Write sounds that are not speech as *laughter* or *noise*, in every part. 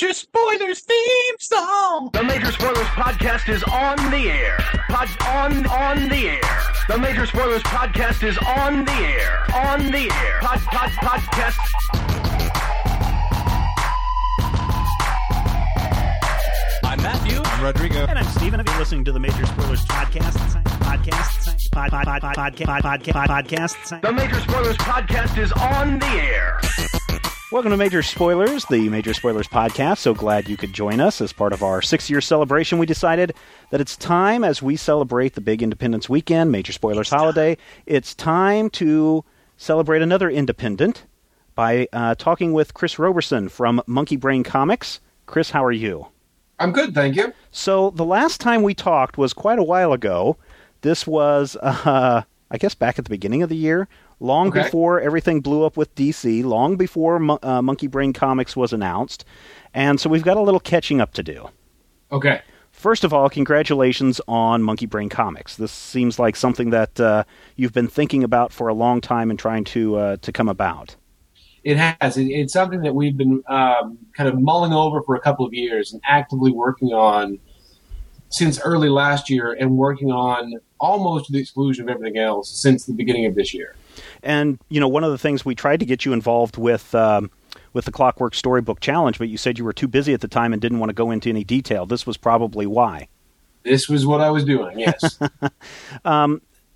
Major Spoilers theme song. The Major Spoilers podcast is on the air. Pod on on the air. The Major Spoilers podcast is on the air. On the air. Pod pod podcast. I'm Matthew. I'm Rodrigo. And I'm Steven. If you're listening to the Major Spoilers podcast, podcast, pod, pod, pod, pod, podcast, podcast, podcast. The Major Spoilers podcast is on the air. Welcome to Major Spoilers, the Major Spoilers podcast. So glad you could join us as part of our six year celebration. We decided that it's time as we celebrate the big Independence weekend, Major Spoilers holiday, it's time to celebrate another independent by uh, talking with Chris Roberson from Monkey Brain Comics. Chris, how are you? I'm good, thank you. So the last time we talked was quite a while ago. This was, uh, I guess, back at the beginning of the year long Okay. before everything blew up with DC, long before Mo- uh, Monkey Brain Comics was announced. And so we've got a little catching up to do. Okay. First of all, congratulations on Monkey Brain Comics. This seems like something that uh, you've been thinking about for a long time and trying to uh, to come about. It has. It, it's something that we've been um, kind of mulling over for a couple of years and actively working on since early last year and working on almost to the exclusion of everything else since the beginning of this year. And you know, one of the things we tried to get you involved with um, with the Clockwork Storybook Challenge, but you said you were too busy at the time and didn't want to go into any detail. This was probably why. This was what I was doing, yes. *laughs*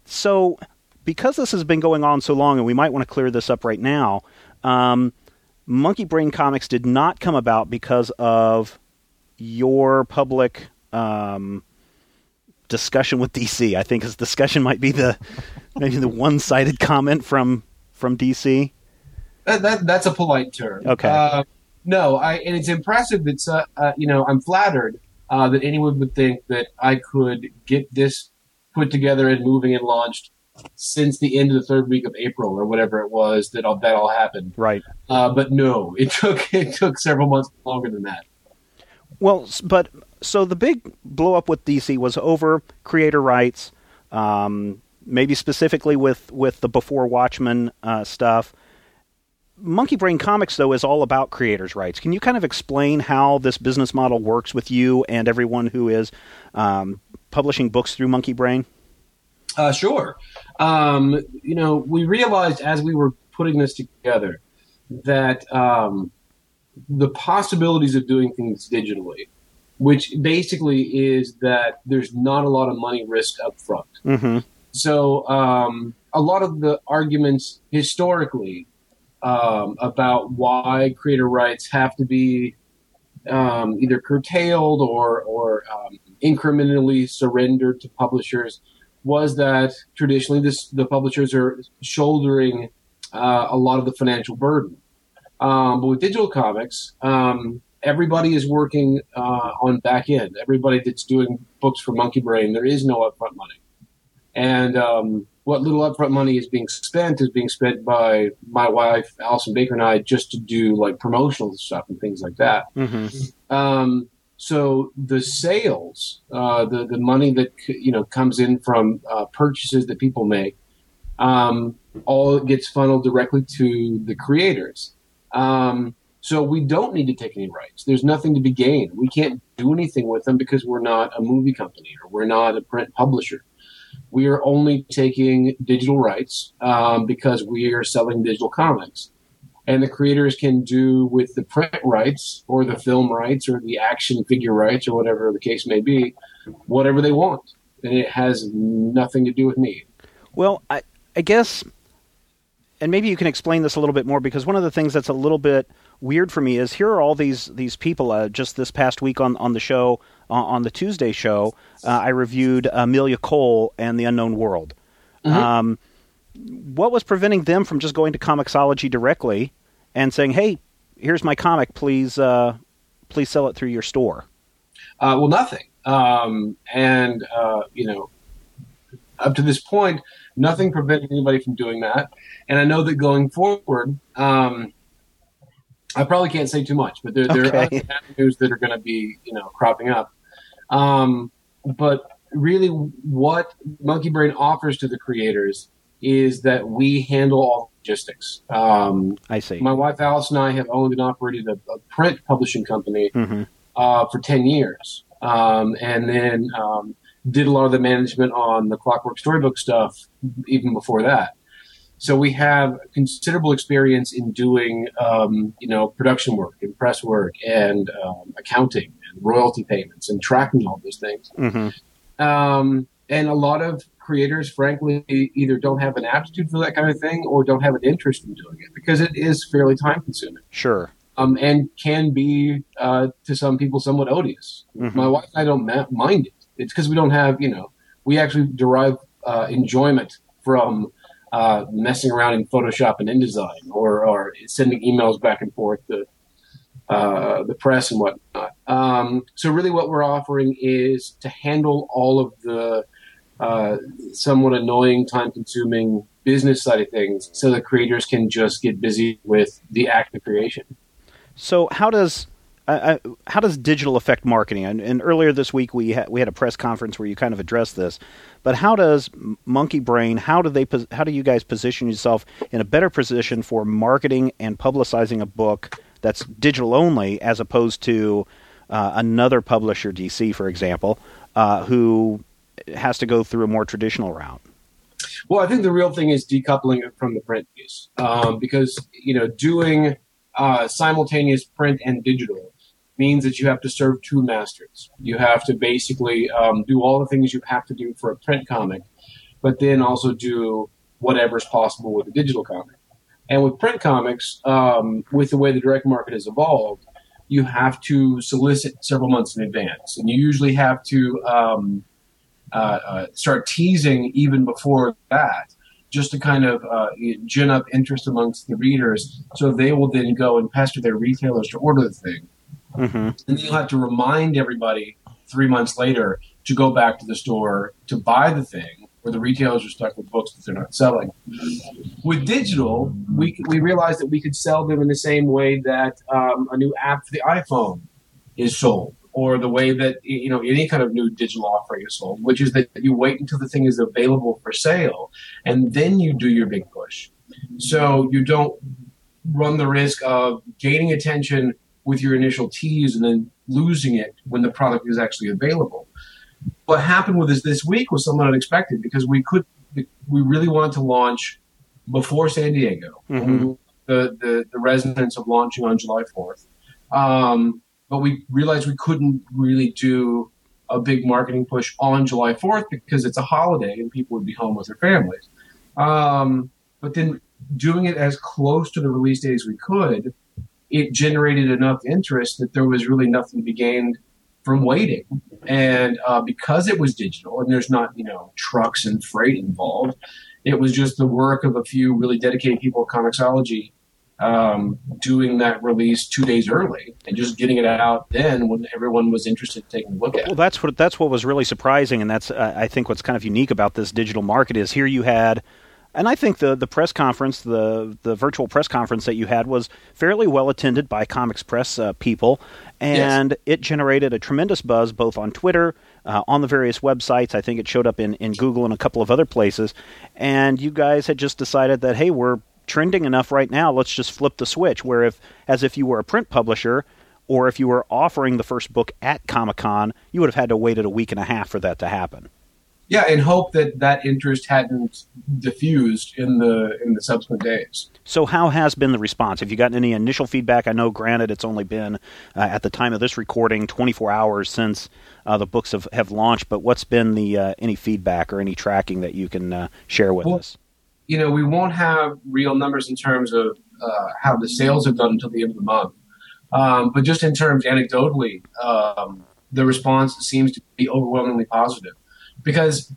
So, because this has been going on so long, and we might want to clear this up right now, um, Monkey Brain Comics did not come about because of your public um, discussion with DC. I think his discussion might be the maybe the one-sided comment from from DC. that, that, that's a polite term. Okay. Uh, no, I, and it's impressive that, uh, uh, you know, I'm flattered uh, that anyone would think that I could get this put together and moving and launched since the end of the third week of April or whatever it was that all, that all happened. Right. Uh, but no, *laughs* it took it took several months longer than that. Well, but so the big blow up with DC was over creator rights, um, maybe specifically with with the Before Watchmen uh, stuff. Monkey Brain Comics, though, is all about creators' rights. Can you kind of explain how this business model works with you and everyone who is um, publishing books through Monkey Brain? Uh, sure. Um, you know, we realized as we were putting this together that um, the possibilities of doing things digitally, which basically is that there's not a lot of money risk up front. Mm-hmm. So um, a lot of the arguments historically um, about why creator rights have to be um, either curtailed or or um, incrementally surrendered to publishers was that traditionally this the publishers are shouldering uh, a lot of the financial burden. Um, but with digital comics, um, everybody is working uh, on back end. Everybody that's doing books for Monkey Brain, there is no upfront money. And um, what little upfront money is being spent is being spent by my wife, Allison Baker, and I just to do like promotional stuff and things like that. Mm-hmm. Um, so the sales, uh, the the money that you know comes in from uh, purchases that people make, um, all gets funneled directly to the creators. Um, so we don't need to take any rights. There's nothing to be gained. We can't do anything with them because we're not a movie company or we're not a print publisher. We are only taking digital rights um, because we are selling digital comics and the creators can do with the print rights or the film rights or the action figure rights or whatever the case may be, whatever they want. And it has nothing to do with me. Well, I, I guess, and maybe you can explain this a little bit more because one of the things that's a little bit weird for me is here are all these these people. Uh, just this past week on on the show uh, on the Tuesday show, uh, I reviewed Amelia Cole and the Unknown World. Um, what was preventing them from just going to Comixology directly and saying, "Hey, here's my comic. Please, uh, please sell it through your store." Uh, well, nothing. Um, and, uh, you know, up to this point, nothing prevented anybody from doing that. And I know that going forward, um, I probably can't say too much, but there, there are Okay. other avenues that are going to be, you know, cropping up. Um, but really, what Monkey Brain offers to the creators is that we handle all the logistics. Um, I see. my wife Alice and I have owned and operated a, a print publishing company hmm uh, for 10 years. Um, and then um, did a lot of the management on the Clockwork Storybook stuff even before that. So we have considerable experience in doing, um, you know, production work and press work and um, accounting and royalty payments and tracking all those things. hmm Um, and a lot of creators, frankly, either don't have an aptitude for that kind of thing or don't have an interest in doing it because it is fairly time consuming Sure. um, and can be uh, to some people somewhat odious. Mhm. My wife and I don't ma- mind it. It's because we don't have, you know, we actually derive uh, enjoyment from uh, messing around in Photoshop and InDesign, or or sending emails back and forth to uh, the press and whatnot. Um, so really, what we're offering is to handle all of the uh, somewhat annoying, time-consuming business side of things, so the creators can just get busy with the act of creation. So how does how does digital affect marketing? And, and earlier this week we had we had a press conference where you kind of addressed this. But how does Monkey Brain? How do they? pos- How do you guys position yourself in a better position for marketing and publicizing a book that's digital only, as opposed to uh, another publisher, DC, for example, uh, who has to go through a more traditional route? Well, I think the real thing is decoupling it from the print piece, um, because you know doing uh, simultaneous print and digital means that you have to serve two masters. You have to basically um, do all the things you have to do for a print comic, but then also do whatever's possible with a digital comic. And with print comics, um, with the way the direct market has evolved, you have to solicit several months in advance, and you usually have to. Um, uh, uh, start teasing even before that, just to kind of uh, gin up interest amongst the readers, so they will then go and pester their retailers to order the thing, hmm and then you'll have to remind everybody three months later to go back to the store to buy the thing, where the retailers are stuck with books that they're not selling. With digital, we we realized that we could sell them in the same way that um, a new app for the iPhone is sold, or the way that you know any kind of new digital offering is sold, which is that you wait until the thing is available for sale, and then you do your big push. So you don't run the risk of gaining attention with your initial tease and then losing it when the product is actually available. What happened with us this week was somewhat unexpected because we could we really wanted to launch before San Diego, Mhm. the, the the resonance of launching on July fourth. Um, but we realized we couldn't really do a big marketing push on July 4th because it's a holiday and people would be home with their families. Um, but then doing it as close to the release date as we could, it generated enough interest that there was really nothing to be gained from waiting. And uh, because it was digital and there's not, you know, trucks and freight involved, it was just the work of a few really dedicated people at Comixology um, doing that release two days early and just getting it out then when everyone was interested in taking a look at It. Well, that's what that's what was really surprising, and that's uh, I think what's kind of unique about this digital market is here you had, and I think the the press conference, the the virtual press conference that you had was fairly well attended by comics press uh, people, and it generated a tremendous buzz both on Twitter, uh, on the various websites. I think it showed up in in Google and a couple of other places, and you guys had just decided that hey, we're trending enough right now. Let's just flip the switch. Where if as if you were a print publisher or if you were offering the first book at Comic Con, you would have had to wait a week and a half for that to happen. Yeah, and hope that that interest hadn't diffused in the in the subsequent days. So, how has been the response? Have you gotten any initial feedback? I know, granted, it's only been uh, at the time of this recording 24 hours since uh, the books have, have launched, but what's been the uh, any feedback or any tracking that you can uh, share with Well, us? You know, we won't have real numbers in terms of uh, how the sales have done until the end of the month, um, but just in terms anecdotally, um, the response seems to be overwhelmingly positive because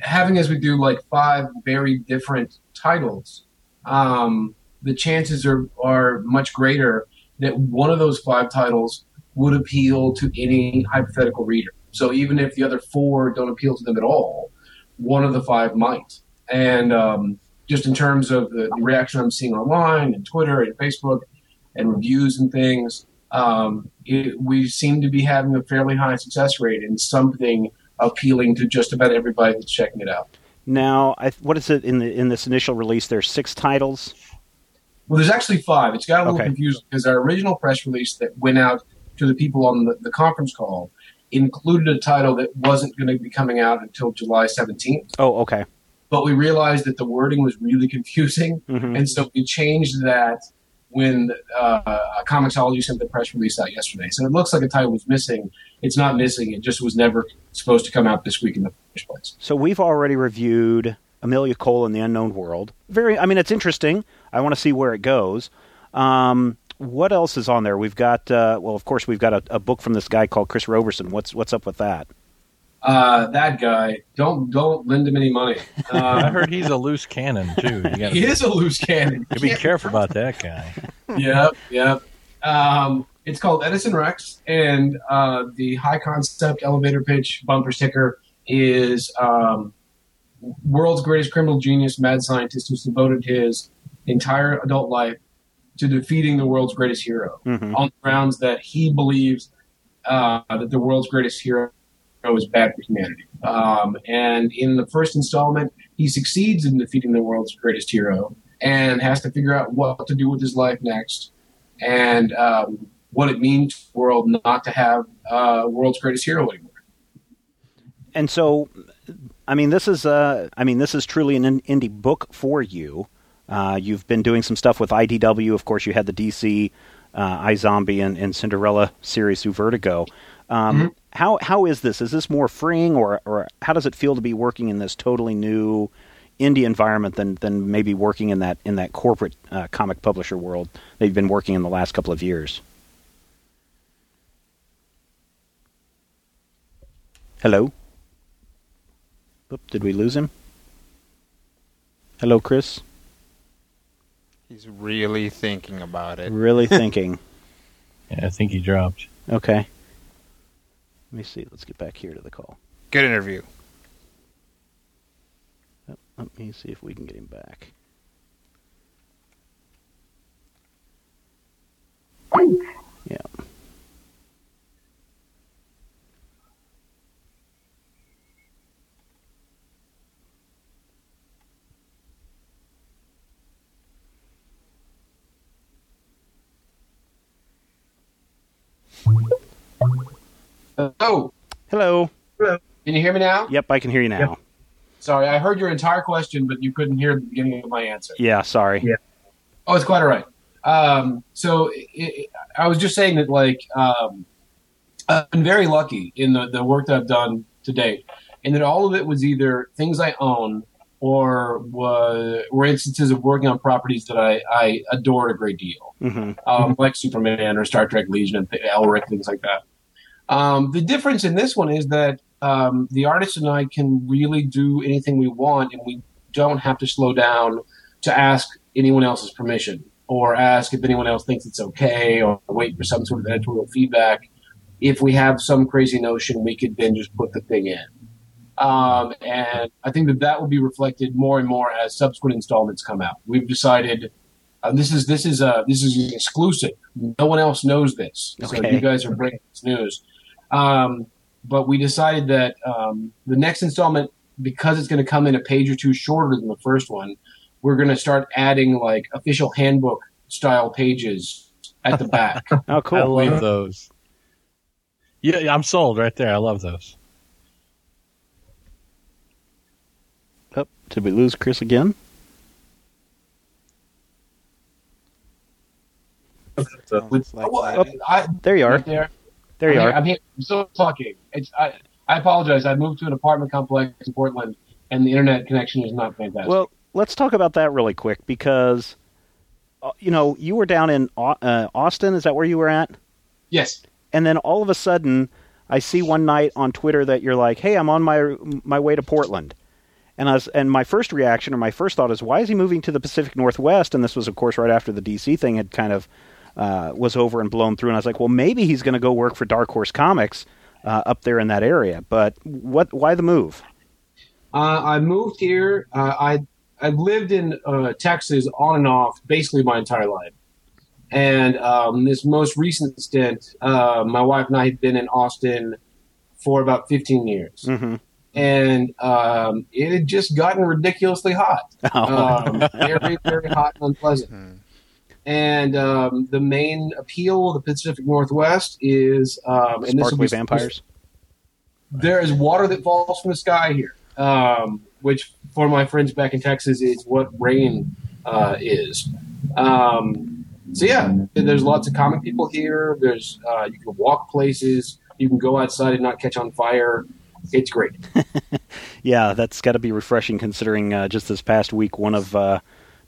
having as we do like five very different titles, um, the chances are are much greater that one of those five titles would appeal to any hypothetical reader. So even if the other four don't appeal to them at all, one of the five might. And um, just in terms of the, the reaction I'm seeing online and Twitter and Facebook and reviews and things, um, it, we seem to be having a fairly high success rate in something appealing to just about everybody that's checking it out. Now, I, what is it in the in this initial release? There's six titles. Well, there's actually five. It's got a little Okay. confusing because our original press release that went out to the people on the, the conference call included a title that wasn't going to be coming out until July 17th. Oh, okay. But we realized that the wording was really *laughs* confusing, hmm and so we changed that when uh, Comixology sent the press release out yesterday. So it looks like a title was missing. It's not missing. It just was never supposed to come out this week in the first place. So we've already reviewed Amelia Cole in the Unknown World. Very, I mean, it's interesting. I want to see where it goes. Um, what else is on there? We've got, uh, well, of course, we've got a, a book from this guy called Chris Roberson. What's what's up with that? Uh, that guy, don't don't lend him any money. Uh, I heard he's a loose cannon too. You got he to is a loose cannon. be careful about that guy. yep, yep. Um, it's called Edison Rex, and uh, the high concept elevator pitch bumper sticker is um, world's greatest criminal genius, mad scientist who's devoted his entire adult life to defeating the world's greatest hero Mhm. on the grounds that he believes uh, that the world's greatest hero is bad for humanity. Um, and in the first installment, he succeeds in defeating the world's greatest hero and has to figure out what to do with his life next and um, what it means to the world not to have uh, world's greatest hero anymore. And so, I mean, this is, uh, I mean, this is truly an indie book for you. Uh, you've been doing some stuff with IDW. Of course, you had the DC, uh, iZombie, and, and Cinderella series through Vertigo. Um, How how is this? Is this more freeing, or or how does it feel to be working in this totally new indie environment than than maybe working in that in that corporate uh, comic publisher world that you've been working in the last couple of years? Hello. Oop, did we lose him? Hello, Chris. He's really thinking about it. Really thinking. *laughs* Yeah, I think he dropped. Okay. Let me see. Let's get back here to the call. Good interview. Let me see if we can get him back. Yeah. Oh, Hello. can you hear me now? Yep, I can hear you now. Sorry, I heard your entire question, but you couldn't hear the beginning of my answer. Yeah, sorry. Yeah. Oh, it's quite all right. Um, so it, it, I was just saying that, like, um, I've been very lucky in the, the work that I've done to date, and that all of it was either things I own or was, were instances of working on properties that I, I adored a great deal, hmm um, like Superman or Star Trek Legion and Elric, things like that. Um, the difference in this one is that um, the artist and I can really do anything we want, and we don't have to slow down to ask anyone else's permission or ask if anyone else thinks it's okay or wait for some sort of editorial feedback. If we have some crazy notion, we could then just put the thing in. Um, and I think that that will be reflected more and more as subsequent installments come out. We've decided uh, this is this is uh, this is exclusive. No one else knows this, so you guys are breaking this news. Um, but we decided that um, the next installment, because it's going to come in a page or two shorter than the first one, we're going to start adding like official handbook style pages at the back. *laughs* Oh, cool! I cool. love those. Yeah, I'm sold right there. I love those. Oh, did we lose Chris again? With- like well, that. I, There you are. right there. There you I'm are. Here, I'm here. I'm still talking. It's I, I apologize. I moved to an apartment complex in Portland, and the internet connection is not fantastic. Well, let's talk about that really quick because, uh, you know, you were down in uh, Austin. Is that where you were at? yes. And then all of a sudden, I see one night on Twitter that you're like, "Hey, I'm on my my way to Portland." And I was, and my first reaction or my first thought is, why is he moving to the Pacific Northwest? And this was, of course, right after the DC thing had kind of uh, was over and blown through. And I was like, well, maybe he's going to go work for Dark Horse Comics uh, up there in that area. But what? Why the move? Uh, I moved here. Uh, I I lived in uh, Texas on and off basically my entire life, and um, this most recent stint, uh, my wife and I had been in Austin for about 15 years. hmm and um, it had just gotten ridiculously hot, *laughs* um, very very hot and unpleasant. And um, the main appeal of the Pacific Northwest is um, and this will be- vampires. there is water that falls from the sky here, um, which for my friends back in Texas is what rain uh, is. Um, so yeah, there's lots of comic people here. There's uh, you can walk places, you can go outside and not catch on fire. It's great. *laughs* Yeah, that's got to be refreshing considering uh, just this past week, one of uh,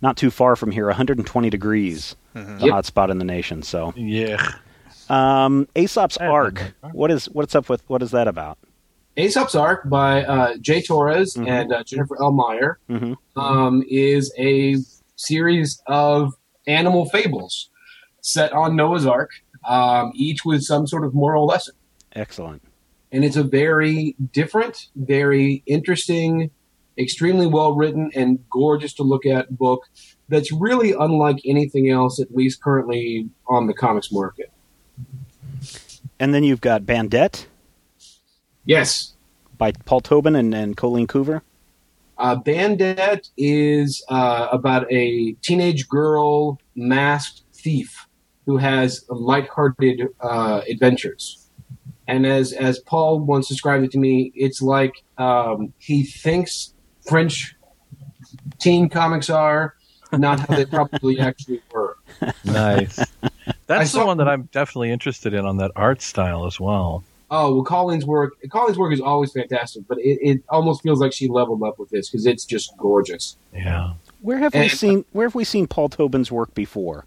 not too far from here, 120 degrees, the Yep. hot spot in the nation. So, Yeah. um, Aesop's Ark. What is what's up with what is that about? Aesop's Ark by uh, Jay Torres Mhm. and uh, Jennifer L. Meyer hmm um, is a series of animal fables set on Noah's Ark, um, each with some sort of moral lesson. Excellent. and it's a very different, very interesting, extremely well written, and gorgeous to look at book that's really unlike anything else, at least currently on the comics market. And then you've got Bandette Yes, by Paul Tobin and, and Colleen Coover. uh, Bandette is uh, about a teenage girl masked thief who has lighthearted uh, adventures. And as as Paul once described it to me, it's like um, he thinks French teen comics are, not how they probably *laughs* actually were. Nice. I That's the saw- one that I'm definitely interested in on that art style as well. Oh well, Colleen's work. Colleen's work is always fantastic, but it, it almost feels like she leveled up with this because it's just gorgeous. Yeah. Where have we seen Where have we seen Paul Tobin's work before?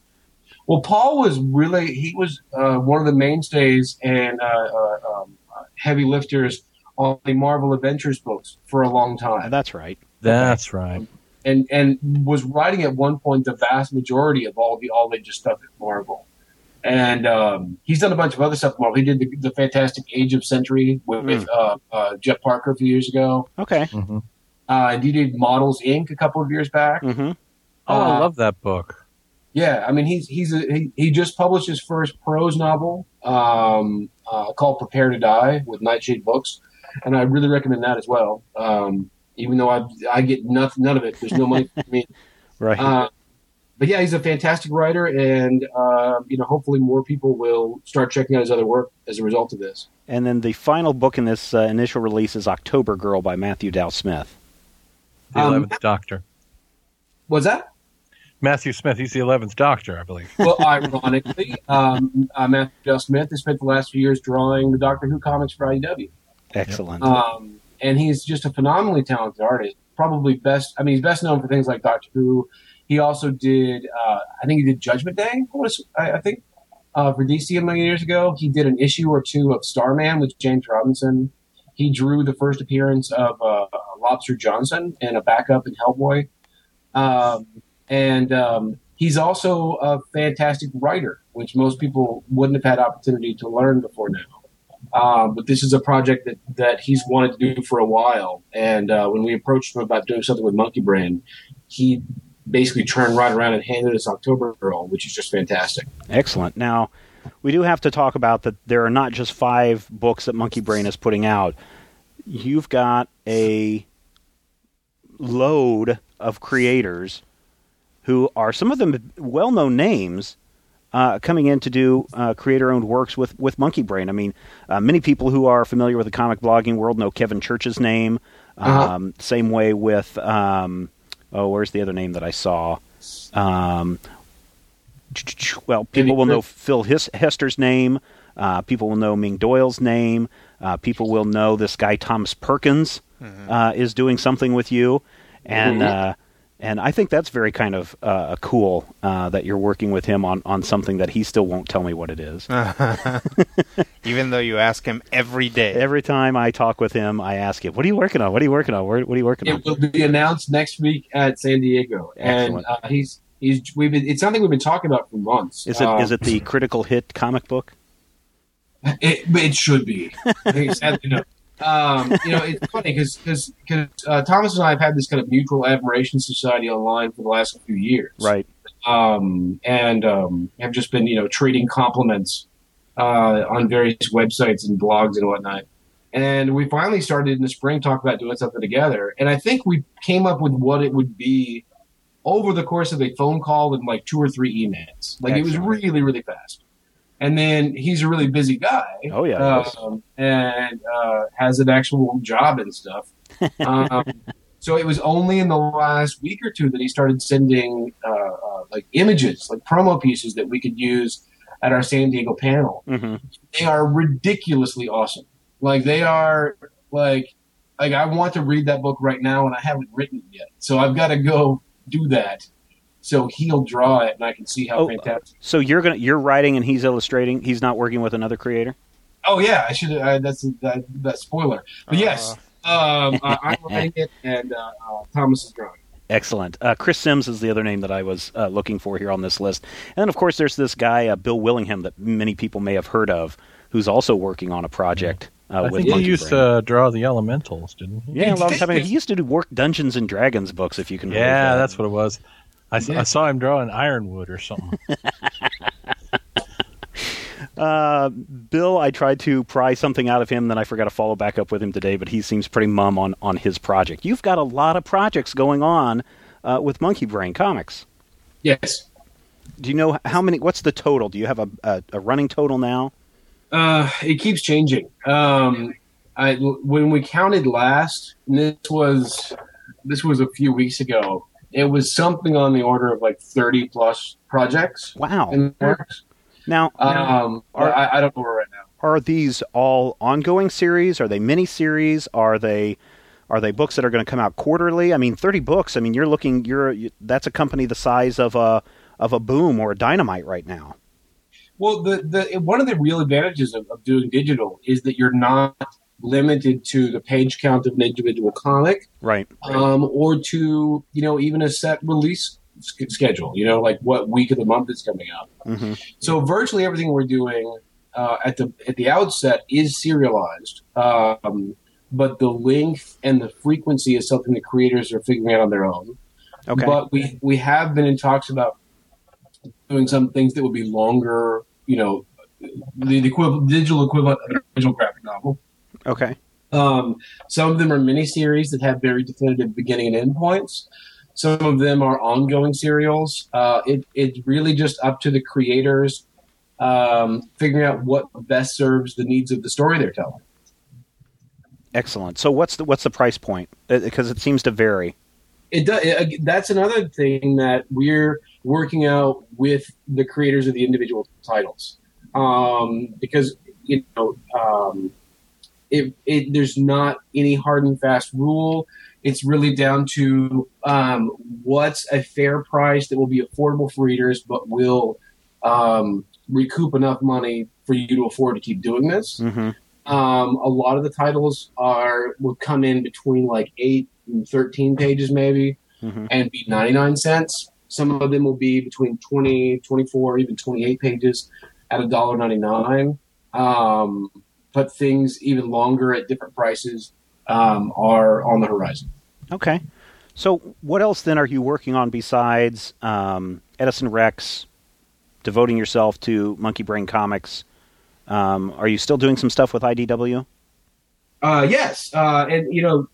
Well, Paul was really he was uh, one of the mainstays and uh, uh, um, uh, heavy lifters on the Marvel Adventures books for a long time, that's right. That's right. and and was writing at one point the vast majority of all the all ages stuff at Marvel. And um, he's done a bunch of other stuff. at Marvel. He did the, the Fantastic Age of Sentry with, with uh, uh, Jeff Parker a few years ago, Okay. hmm uh, and he did Models Inc. a couple of years back. hmm Oh, I Uh, love that book. Yeah, I mean he's he's a, he, he just published his first prose novel um, uh, called Prepare to Die with Nightshade Books, and I really recommend that as well. Um, even though I I get nothing none of it, there's no money for me. *laughs* Right. Uh, but yeah, he's a fantastic writer, and uh, you know hopefully more people will start checking out his other work as a result of this. and then the final book in this uh, initial release is October Girl by Matthew Dow Smith. The um, Eleventh Doctor. Was that? Matthew Smith. He's the Eleventh Doctor, I believe. Well, ironically, um, uh, Matthew Dow Smith has spent the last few years drawing the Doctor Who comics for IDW. Excellent. Um, and he's just a phenomenally talented artist. Probably best. I mean, he's best known for things like Doctor Who. He also did. Uh, I think he did Judgment Day. I, wanna s- I- I think uh, for DC a million years ago. He did an issue or two of Starman with James Robinson. He drew the first appearance of uh, Lobster Johnson and a backup in Hellboy. Um, and um, he's also a fantastic writer, which most people wouldn't have had opportunity to learn before now. Um, but this is a project that, that he's wanted to do for a while. And uh, when we approached him about doing something with Monkey Brain, he basically turned right around and handed us October Girl, which is just fantastic. Excellent. Now, we do have to talk about that there are not just five books that Monkey Brain is putting out. You've got a load of creators who are some of them well known names uh, coming in to do uh, creator owned works with, with Monkey Brain. I mean, uh, many people who are familiar with the comic blogging world know Kevin Church's name. Uh-huh. Um, same way with, um, oh, where's the other name that I saw? Um, well, people will know Phil His- Hester's name. Uh, people will know Ming Doyle's name. Uh, people will know this guy Thomas Perkins uh, is doing something with you, and Mhm. And I think that's very kind of uh, cool uh, that you're working with him on, on something that he still won't tell me what it is. *laughs* Even though you ask him every day. Every time I talk with him, I ask him, "What are you working on? What are you working on? What are you working on?" It will be announced next week at San Diego, and uh, he's he's we've been, it's something we've been talking about for months. Is it Uh, is it the critical hit comic book? *laughs* It, it should be. Sadly, no. Um, you know, it's funny because because uh, Thomas and I have had this kind of mutual admiration society online for the last few years, Right. Um, and um, have just been you know trading compliments uh, on various websites and blogs and whatnot. and we finally started in the spring talk about doing something together. And I think we came up with what it would be over the course of a phone call and like two or three emails. Like it was really, really fast. And then he's a really busy guy. Oh, yeah, um, and uh, has an actual job and stuff. *laughs* Um, so it was only in the last week or two that he started sending uh, uh, like images, like promo pieces that we could use at our San Diego panel. hmm They are ridiculously awesome. Like they are like like I want to read that book right now and I haven't written it yet. So I've got to go do that. So he'll draw it and I can see how Oh, fantastic. So you're gonna you're writing and he's illustrating. He's not working with another creator. Oh yeah, I should. Uh, that's that, that spoiler. But yes, um, uh, *laughs* I'm writing it and uh, uh, Thomas is drawing. Excellent. Uh, Chris Sims is the other name that I was uh, looking for here on this list. And then, of course, there's this guy, uh, Bill Willingham, that many people may have heard of, who's also working on a project uh, I with think he used Brain. to draw the elementals, didn't he? Yeah, a long time ago. He used to do work Dungeons and Dragons books, if you can. believe Yeah, that. that's what it was. I, s- I saw him drawing Ironwood or something. *laughs* Uh, Bill, I tried to pry something out of him, then I forgot to follow back up with him today. But he seems pretty mum on on his project. You've got a lot of projects going on uh, with Monkey Brain Comics. Yes. Do you know how many? What's the total? Do you have a a, a running total now? Uh, it keeps changing. Um, I when we counted last, and this was this was a few weeks ago. It was something on the order of like thirty plus projects Wow. in the works. Now, Um, I, I don't know where right now. are these all ongoing series? Are they mini series? Are they are they books that are going to come out quarterly? I mean, thirty books. I mean, you're looking. You're you, that's a company the size of a of a Boom or a Dynamite right now. Well, the, the one of the real advantages of, of doing digital is that you're not limited to the page count of an individual comic, Right. um, or to you know even a set release sch- schedule. You know, like what week of the month is coming out. hmm So virtually everything we're doing uh, at the at the outset is serialized, um, but the length and the frequency is something that creators are figuring out on their own. Okay. But we we have been in talks about doing some things that would be longer. You know, the, the equivalent, digital equivalent of an original graphic novel. Okay. Um, some of them are miniseries that have very definitive beginning and end points. Some of them are ongoing serials. Uh, it, it's really just up to the creators um, figuring out what best serves the needs of the story they're telling. Excellent. So what's the what's the price point? Because it seems to vary. It does. It, that's another thing that we're working out with the creators of the individual titles, um, because you know, um, it, it there's not any hard and fast rule. It's really down to um, what's a fair price that will be affordable for readers, but will um, recoup enough money for you to afford to keep doing this. hmm Um, a lot of the titles are will come in between like eight and thirteen pages, maybe, Mhm. and be ninety nine cents. Some of them will be between 20, 24, even twenty eight pages at a dollar ninety nine. Um, but things even longer at different prices um, are on the horizon. Okay. So what else then are you working on besides um, Edison Rex, devoting yourself to Monkey Brain Comics? Um, are you still doing some stuff with IDW? Uh, yes, uh, and you know,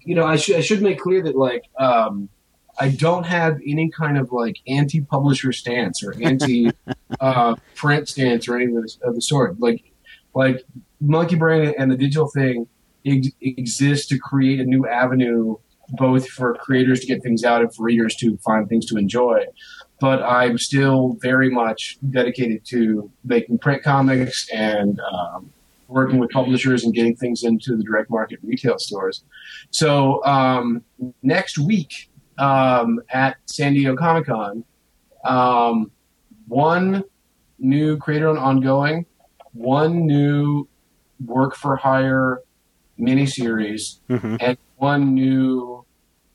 you know, I should I should make clear that like um, I don't have any kind of like anti-publisher stance or anti *laughs* uh, print stance or anything of of the sort. Like like Monkey Brain and the digital thing ex- exists to create a new avenue both for creators to get things out and for readers to find things to enjoy. But I'm still very much dedicated to making print comics and um, working with publishers and getting things into the direct market retail stores. So um, next week um, at San Diego Comic Con, um, one new creator on ongoing, one new work for hire miniseries, Mm-hmm. and one new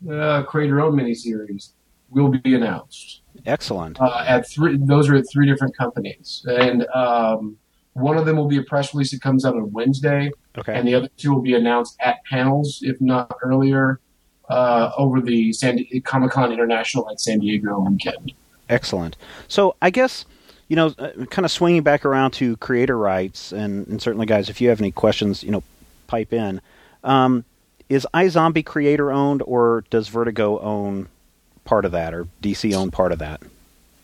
uh, creator owned miniseries will be announced Excellent. uh, at three. Those are at three different companies, and um, one of them will be a press release that comes out on Wednesday, Okay. and the other two will be announced at panels, if not earlier, uh, over the San Comic Con International at San Diego weekend. Excellent. So I guess you know, uh, kind of swinging back around to creator rights, and, and certainly, guys, if you have any questions, you know, pipe in. Um, is iZombie creator owned, or does Vertigo own part of that, or DC own part of that?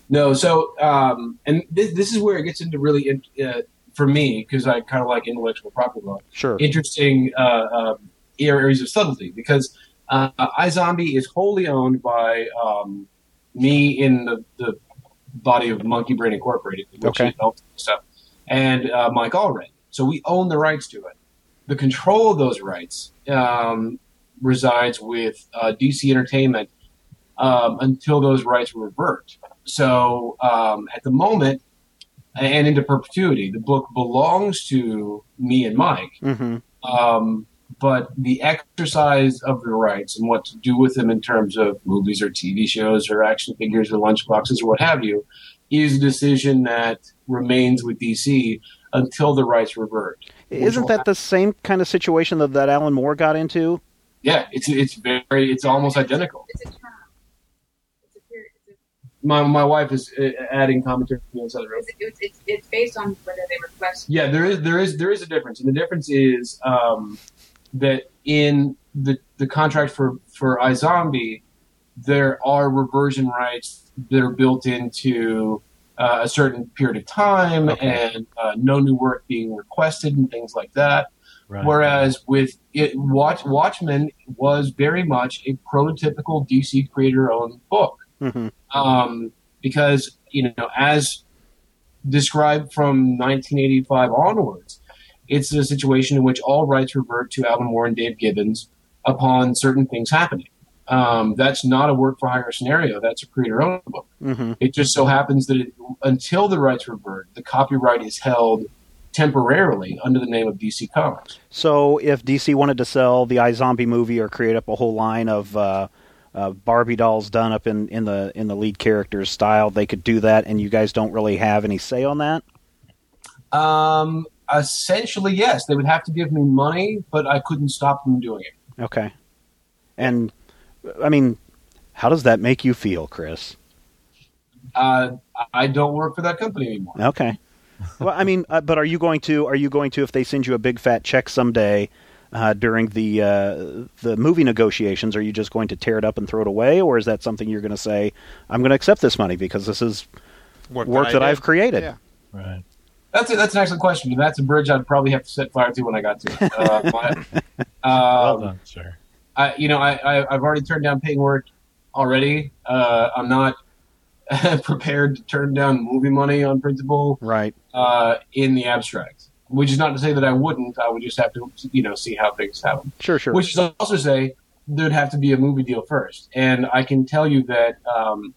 No, so um, and this, this is where it gets into really in- uh, for me because I kind of like intellectual property law. Sure. Interesting uh, uh, areas of subtlety because uh, iZombie is wholly owned by um, me in the, the body of Monkey Brain Incorporated, which Okay. owns stuff, and uh, Mike Allred. So we own the rights to it. The control of those rights um, resides with uh, DC Entertainment um, until those rights revert. So um, at the moment, and into perpetuity, the book belongs to me and Mike. hmm Um, but the exercise of the rights and what to do with them in terms of movies or TV shows or action figures or lunchboxes or what have you is a decision that remains with DC until the rights revert. Isn't that the same kind of situation that, that Alan Moore got into? Yeah, it's it's very it's almost identical. It's a term. It's a period. It's, My my wife is uh, adding commentary on the other side of the room. it's, it's, it's based on whether they request. Yeah, there is there is there is a difference, and the difference is um, that in the the contract for for iZombie, there are reversion rights that are built into uh, a certain period of time, Okay. and uh, no new work being requested and things like that. Right. Whereas with it, Watch Watchmen was very much a prototypical DC creator-owned book hmm um, because you know as described from 1985 onwards it's a situation in which all rights revert to alan moore and dave gibbons upon certain things happening. Um, that's not a work for hire scenario. That's a creator owned book. Hmm it just so happens that it, until the rights revert the copyright is held temporarily under the name of dc comics. So if DC wanted to sell the iZombie movie or create up a whole line of uh, uh, Barbie dolls done up in, in the in the lead character's style, they could do that, and you guys don't really have any say on that. um, essentially yes they would have to give me money but i couldn't stop them doing it Okay. And I mean, how does that make you feel, Chris? uh, I don't work for that company anymore. Okay. Well, I mean, uh, but are you going to are you going to if they send you a big fat check someday uh, during the uh, the movie negotiations, are you just going to tear it up and throw it away, or is that something you're going to say, I'm going to accept this money because this is Work, work that, I I've created? Yeah. Right. That's a, that's an excellent question, and that's a bridge I'd probably have to set fire to when I got to it. Uh, *laughs* my, Well um, done, sir. I, you know, I, I, I've already turned down paying work already. Uh, I'm not *laughs* prepared to turn down movie money on principle Right. uh, in the abstract. Which is not to say that I wouldn't. I would just have to, you know, see how things happen. Sure. Sure. Which is also say there'd have to be a movie deal first. And I can tell you that um,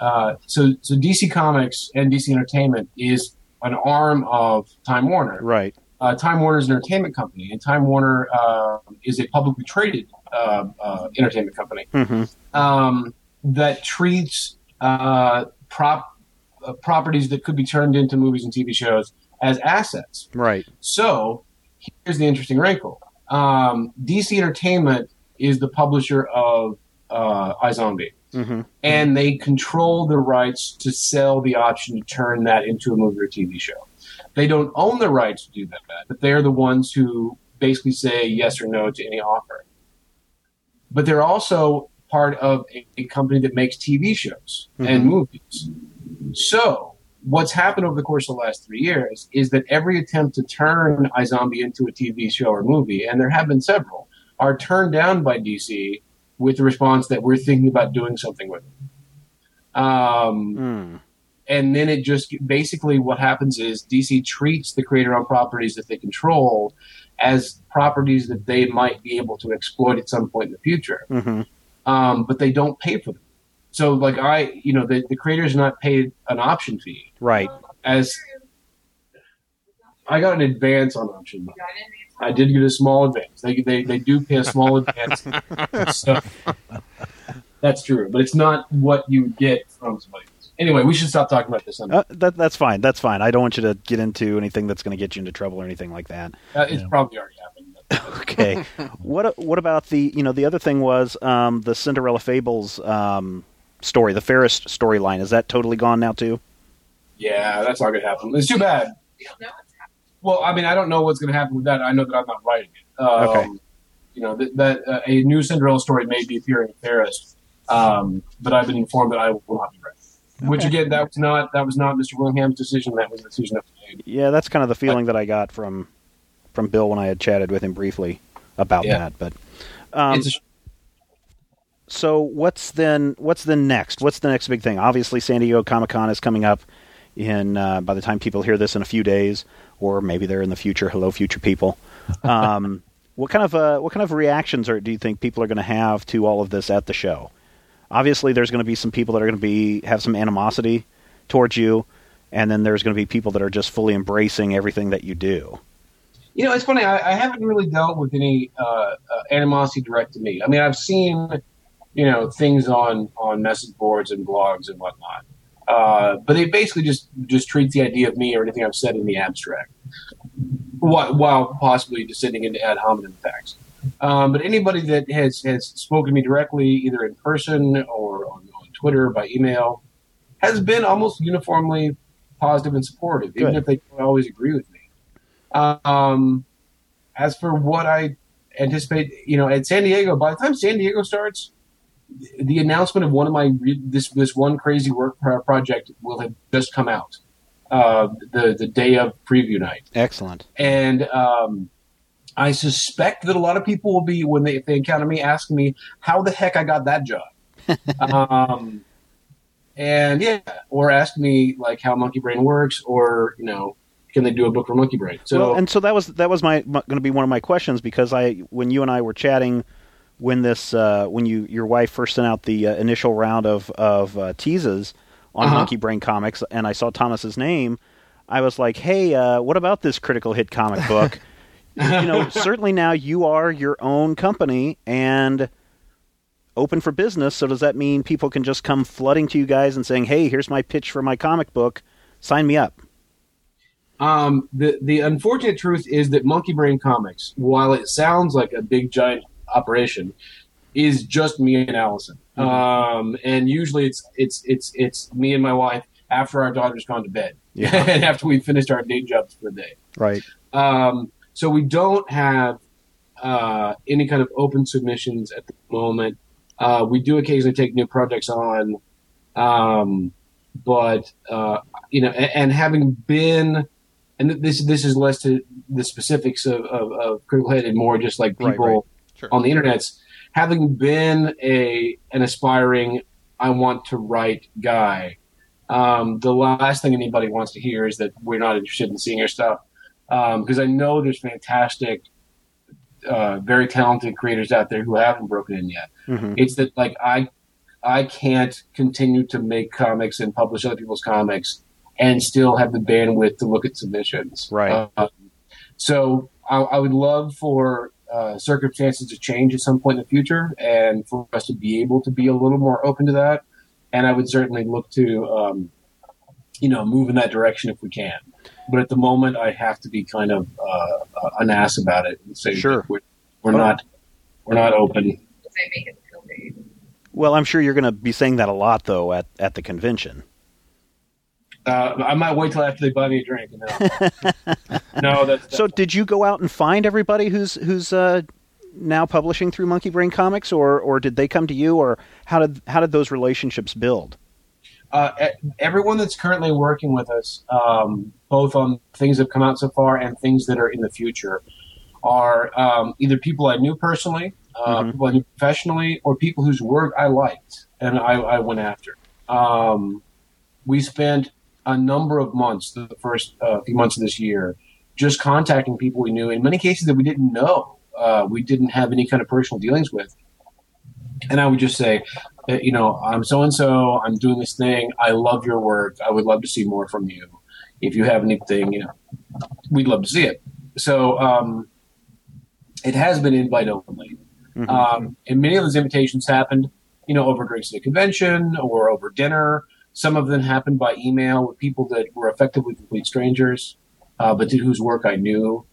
uh, so so DC Comics and DC Entertainment is an arm of Time Warner. right. Uh, Time Warner is an entertainment company, and Time Warner uh, is a publicly traded uh, uh, entertainment company hmm um, that treats uh, prop uh, properties that could be turned into movies and TV shows as assets. Right. So here's the interesting wrinkle: um, DC Entertainment is the publisher of uh, iZombie, hmm and they control the rights to sell the option to turn that into a movie or TV show. They don't own the rights to do that, but they're the ones who basically say yes or no to any offer. But they're also part of a, a company that makes TV shows and Mhm. movies. So what's happened over the course of the last three years is that every attempt to turn iZombie into a TV show or movie, and there have been several, are turned down by DC with the response that we're thinking about doing something with it. Um, Mm. and then it just basically what happens is DC treats the creator-owned properties that they control as properties that they might be able to exploit at some point in the future, hmm um, but they don't pay for them. So, like I, you know, the, the creators not paid an option fee Right. as I got an advance on option. You got it? I did get a small advance. They they, they do pay a small advance. *laughs* so that's true, but it's not what you get from somebody. else. Anyway, we should stop talking about this. On, Uh, that, that's fine. That's fine. I don't want you to get into anything that's going to get you into trouble or anything like that. uh, it's Yeah. probably already happened. *laughs* Okay. what what about the you know the other thing was um, the Cinderella Fables um, story, the Ferris storyline. Is that totally gone now too? Yeah, that's not gonna happen. It's too bad. Well, I mean, I don't know what's going to happen with that. I know that I'm not writing it. Um, Okay. You know that, that uh, a new Cinderella story may be appearing in Paris, um, but I've been informed that I will not be writing. Which again, that was not that was not Mr. Willingham's decision. That was the decision of made. Yeah, that's kind of the feeling that I got from from Bill when I had chatted with him briefly about Yeah. that. But um, sh- so what's then what's then next? What's the next big thing? Obviously, San Diego Comic Con is coming up in uh, by the time people hear this in a few days, or maybe they're in the future. Hello, future people. *laughs* Um, what kind of uh, what kind of reactions are, do you think people are going to have to all of this at the show? Obviously, there's going to be some people that are going to be have some animosity towards you, and then there's going to be people that are just fully embracing everything that you do. you know, it's funny. I, I haven't really dealt with any uh, uh, animosity direct to me. I mean, I've seen you know things on on message boards and blogs and whatnot, uh, but it basically just just treats the idea of me or anything I've said in the abstract, while, while possibly descending into ad hominem facts. Um, but anybody that has has spoken to me directly, either in person or on, on Twitter by email, has been almost uniformly positive and supportive, even Good. if they don't always agree with me. Um, as for what I anticipate, you know, at San Diego, by the time San Diego starts, the announcement of one of my re- this this one crazy work pro- project will have just come out. Uh, the the day of preview night, Excellent. and um, I suspect that a lot of people will be when they if they encounter me asking me how the heck I got that job. *laughs* um, and yeah, or ask me like how Monkey Brain works, or you know, can they do a book for Monkey Brain? So well, and so that was that was my, my going to be one of my questions because I when you and I were chatting when this uh, when you your wife first sent out the uh, initial round of of uh, teases on Uh-huh. Monkey Brain Comics and I saw Thomas's name, I was like, hey, uh, what about this critical hit comic book? *laughs* you know, *laughs* certainly now you are your own company and open for business. So does that mean people can just come flooding to you guys and saying, hey, here's my pitch for my comic book, sign me up? Um, the the unfortunate truth is that Monkey Brain Comics, while it sounds like a big giant operation, is just me and Allison. Um, and usually it's it's it's it's me and my wife after our daughter's gone to bed, Yeah. *laughs* and after we've finished our day jobs for the day. Right. Um, so we don't have uh, any kind of open submissions at the moment. Uh, we do occasionally take new projects on, um, but uh, you know, and, and having been, and this this is less to the specifics of, of, of critical hit and more just like Right, people right. Sure. on the internets. Having been a an aspiring, I want to write guy. Um, the last thing anybody wants to hear is that we're not interested in seeing your stuff because I know there's fantastic, uh, very talented creators out there who haven't broken in yet. hmm It's that like I, I can't continue to make comics and publish other people's comics and still have the bandwidth to look at submissions. Right. Uh, so I, I would love for uh, circumstances to change at some point in the future, and for us to be able to be a little more open to that. And I would certainly look to, um, you know, move in that direction if we can. But at the moment, I have to be kind of uh, an ass about it and say Sure. we're, we're Oh. not we're not open. Because they make it feel big. Well, I'm sure you're going to be saying that a lot, though, at, at the convention. Uh, I might wait till after they buy me a drink. No, *laughs* no that's, that's So, did you go out and find everybody who's who's uh, now publishing through Monkey Brain Comics, or or did they come to you, or how did how did those relationships build? uh, everyone that's currently working with us, um, both on things that have come out so far and things that are in the future, are um, either people I knew personally, uh, Mhm. people I knew professionally, or people whose work I liked and I, I went after. Um, we spent a number of months, the first uh, few months of this year, just contacting people we knew, in many cases that we didn't know, uh, we didn't have any kind of personal dealings with. And I would just say, uh, you know, I'm so and so, I'm doing this thing. I love your work. I would love to see more from you. If you have anything, you know, we'd love to see it. So um, it has been invite only. Mhm. Um, and many of those invitations happened, you know, over drinks at a convention or over dinner. Some of them happened by email with people that were effectively complete strangers, uh, but to whose work I knew.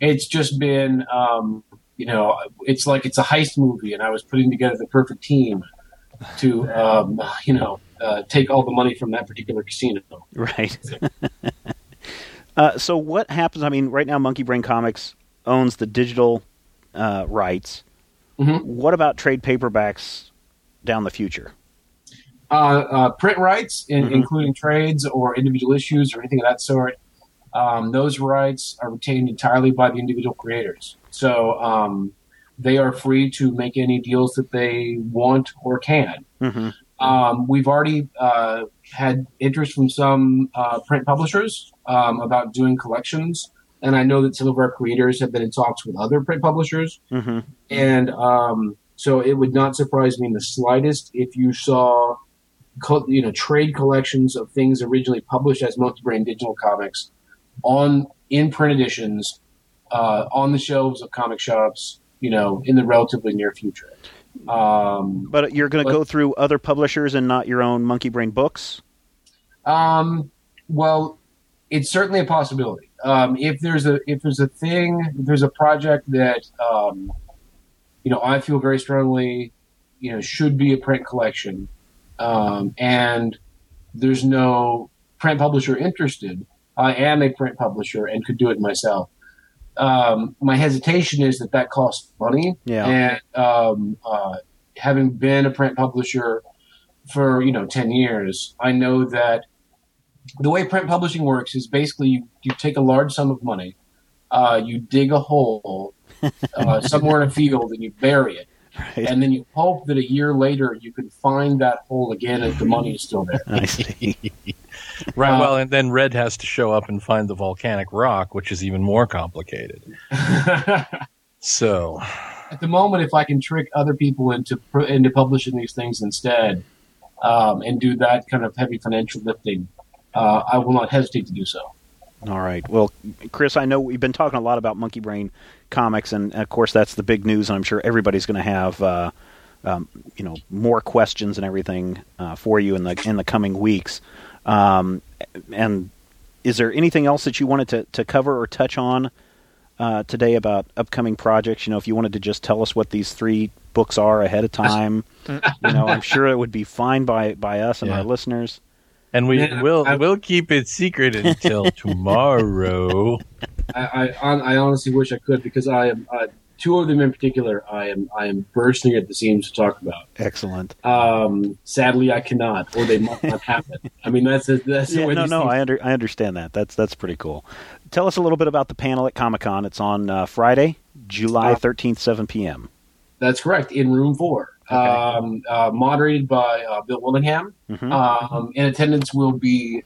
It's just been, um, you know, it's like it's a heist movie, and I was putting together the perfect team to, um, you know, uh, take all the money from that particular casino. Right. *laughs* Uh, so what happens? I mean, right now, Monkey Brain Comics owns the digital uh, rights. Mhm. What about trade paperbacks down the future? Uh, uh, print rights, in, Mhm. including trades or individual issues or anything of that sort, um, those rights are retained entirely by the individual creators. So um, they are free to make any deals that they want or can. Mm-hmm. Um, we've already uh, had interest from some uh, print publishers um, about doing collections, and I know that some of our creators have been in talks with other print publishers. Mm-hmm. And um, so it would not surprise me in the slightest if you saw, you know, trade collections of things originally published as Monkey Brain digital comics on in print editions uh, on the shelves of comic shops. You know, in the relatively near future. Um, But you're going to go through other publishers and not your own Monkey Brain books. Um, well, it's certainly a possibility. Um, if there's a if there's a thing, if there's a project that um, you know I feel very strongly, you know, should be a print collection, um, and there's no print publisher interested. I am a print publisher and could do it myself. Um, my hesitation is that that costs money, Yeah. and um, uh, having been a print publisher for you know 10 years i know that the way print publishing works is basically you, you take a large sum of money uh, you dig a hole *laughs* uh, somewhere in a field and you bury it Right. and then you hope that a year later you can find that hole again and the money is still there *laughs* I see. *laughs* Right. Uh, well, and then Red has to show up and find the volcanic rock, which is even more complicated. *laughs* So, at the moment if i can trick other people into into publishing these things instead um, and do that kind of heavy financial lifting uh, i will not hesitate to do so All right. Well, Chris, I know we've been talking a lot about Monkey Brain comics, and of course that's the big news. And I'm sure everybody's going to have, uh, um, you know, more questions and everything uh, for you in the in the coming weeks. Um, and is there anything else that you wanted to, to cover or touch on uh, today about upcoming projects? You know, if you wanted to just tell us what these three books are ahead of *laughs* time, you know, I'm sure it would be fine by by us and Yeah. our listeners. And we Yeah, will I- we'll keep it secret until *laughs* tomorrow. I, I, I honestly wish I could because I am uh, two of them in particular. I am I am bursting at the seams to talk about. Excellent. Um, sadly, I cannot, or they might not happen. I mean, that's a, that's the Yeah, way no, no, I under, I understand that. That's that's pretty cool. Tell us a little bit about the panel at Comic Con. It's on uh, Friday, July Uh, thirteenth, seven p.m. That's correct. In room four, Okay. um, uh, moderated by uh, Bill Willingham. Mhm. Um, in attendance will be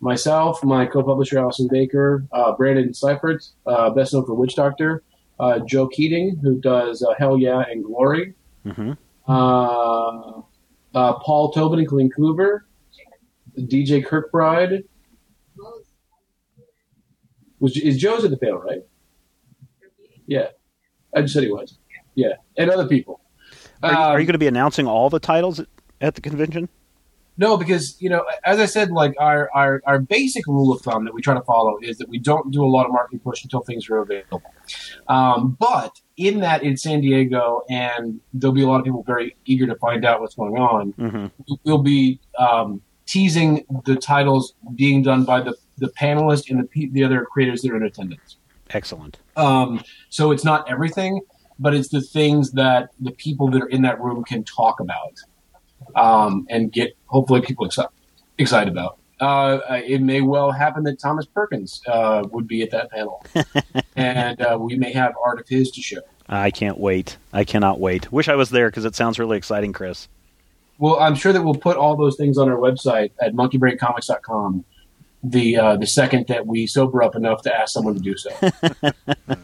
myself, my co-publisher Allison Baker, uh, Brandon Seifert, uh, best known for Witch Doctor, uh, Joe Keatinge, who does uh, Hell Yeah and Glory, hmm uh, uh, Paul Tobin and Colleen Coover, DJ Kirkbride. Was is Joe's at the panel, right? Yeah, I just said he was. Yeah, and other people. Are, you, are Um, you going to be announcing all the titles at, the convention? No, because you know, as I said, like our, our our basic rule of thumb that we try to follow is that we don't do a lot of marketing push until things are available. Um, but in that, in San Diego, and there'll be a lot of people very eager to find out what's going on. hmm We'll be um, teasing the titles being done by the the panelists and the the other creators that are in attendance. Excellent. Um, so it's not everything, but it's the things that the people that are in that room can talk about um, and get hopefully people excited, excited about. Uh, it may well happen that Thomas Perkins uh, would be at that panel, *laughs* and uh, we may have art of his to show. I can't wait. I cannot wait. Wish I was there because it sounds really exciting, Chris. Well, I'm sure that we'll put all those things on our website at monkeybraincomics.com the uh, the second that we sober up enough to ask someone to do so. *laughs*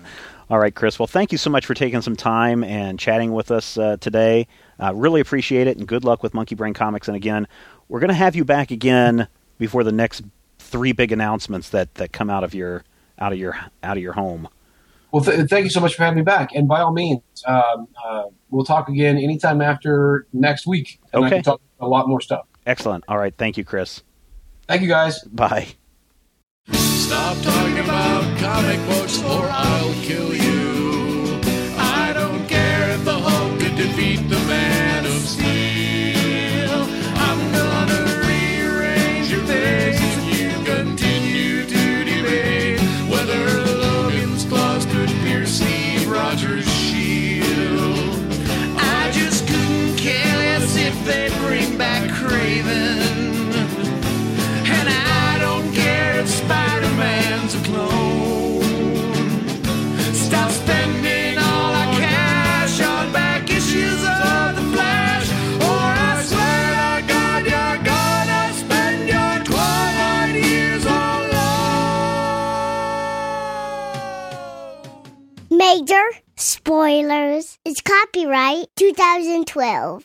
All right, Chris. Well, thank you so much for taking some time and chatting with us uh, today. Uh, really appreciate it, and good luck with Monkey Brain Comics. And again, we're going to have you back again before the next three big announcements that, that come out of your out of your out of your home. Well, th- thank you so much for having me back. And by all means, um, uh, we'll talk again anytime after next week. And I Okay. can talk a lot more stuff. Excellent. All right. Thank you, Chris. Thank you, guys. Bye. Stop talking about comic books or I'll kill you. Stop spending all cash on back issues of The Flash, or I swear spend. Major spoilers. It's copyright 2012.